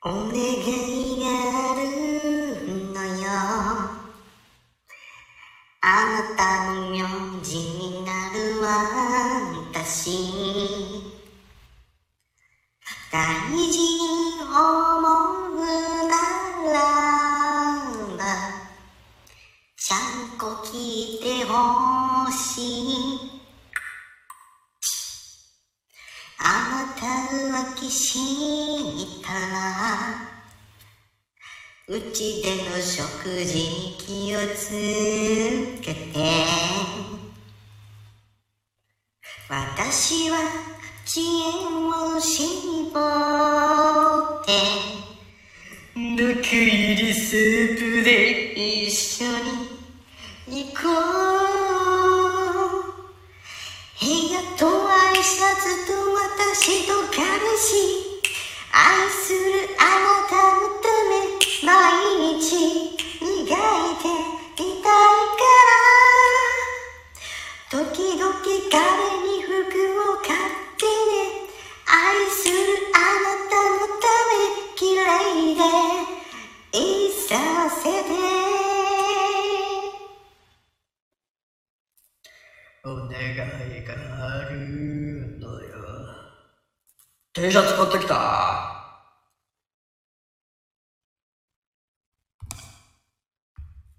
お願いがあるのよ。あなたの名字になる私。大事に思うならばちゃんと聞いてほしい。あなたはきしたらうちでの食事に気をつけて。私は知恵を絞って。ぬくいりスープで一緒に行こう。部屋と挨拶と私と彼氏愛するあなたのため毎日磨いていたいから時々彼に服を買ってね愛するあなたのため綺麗でいさせてお願いがあるのよ。T シャツ買ってきた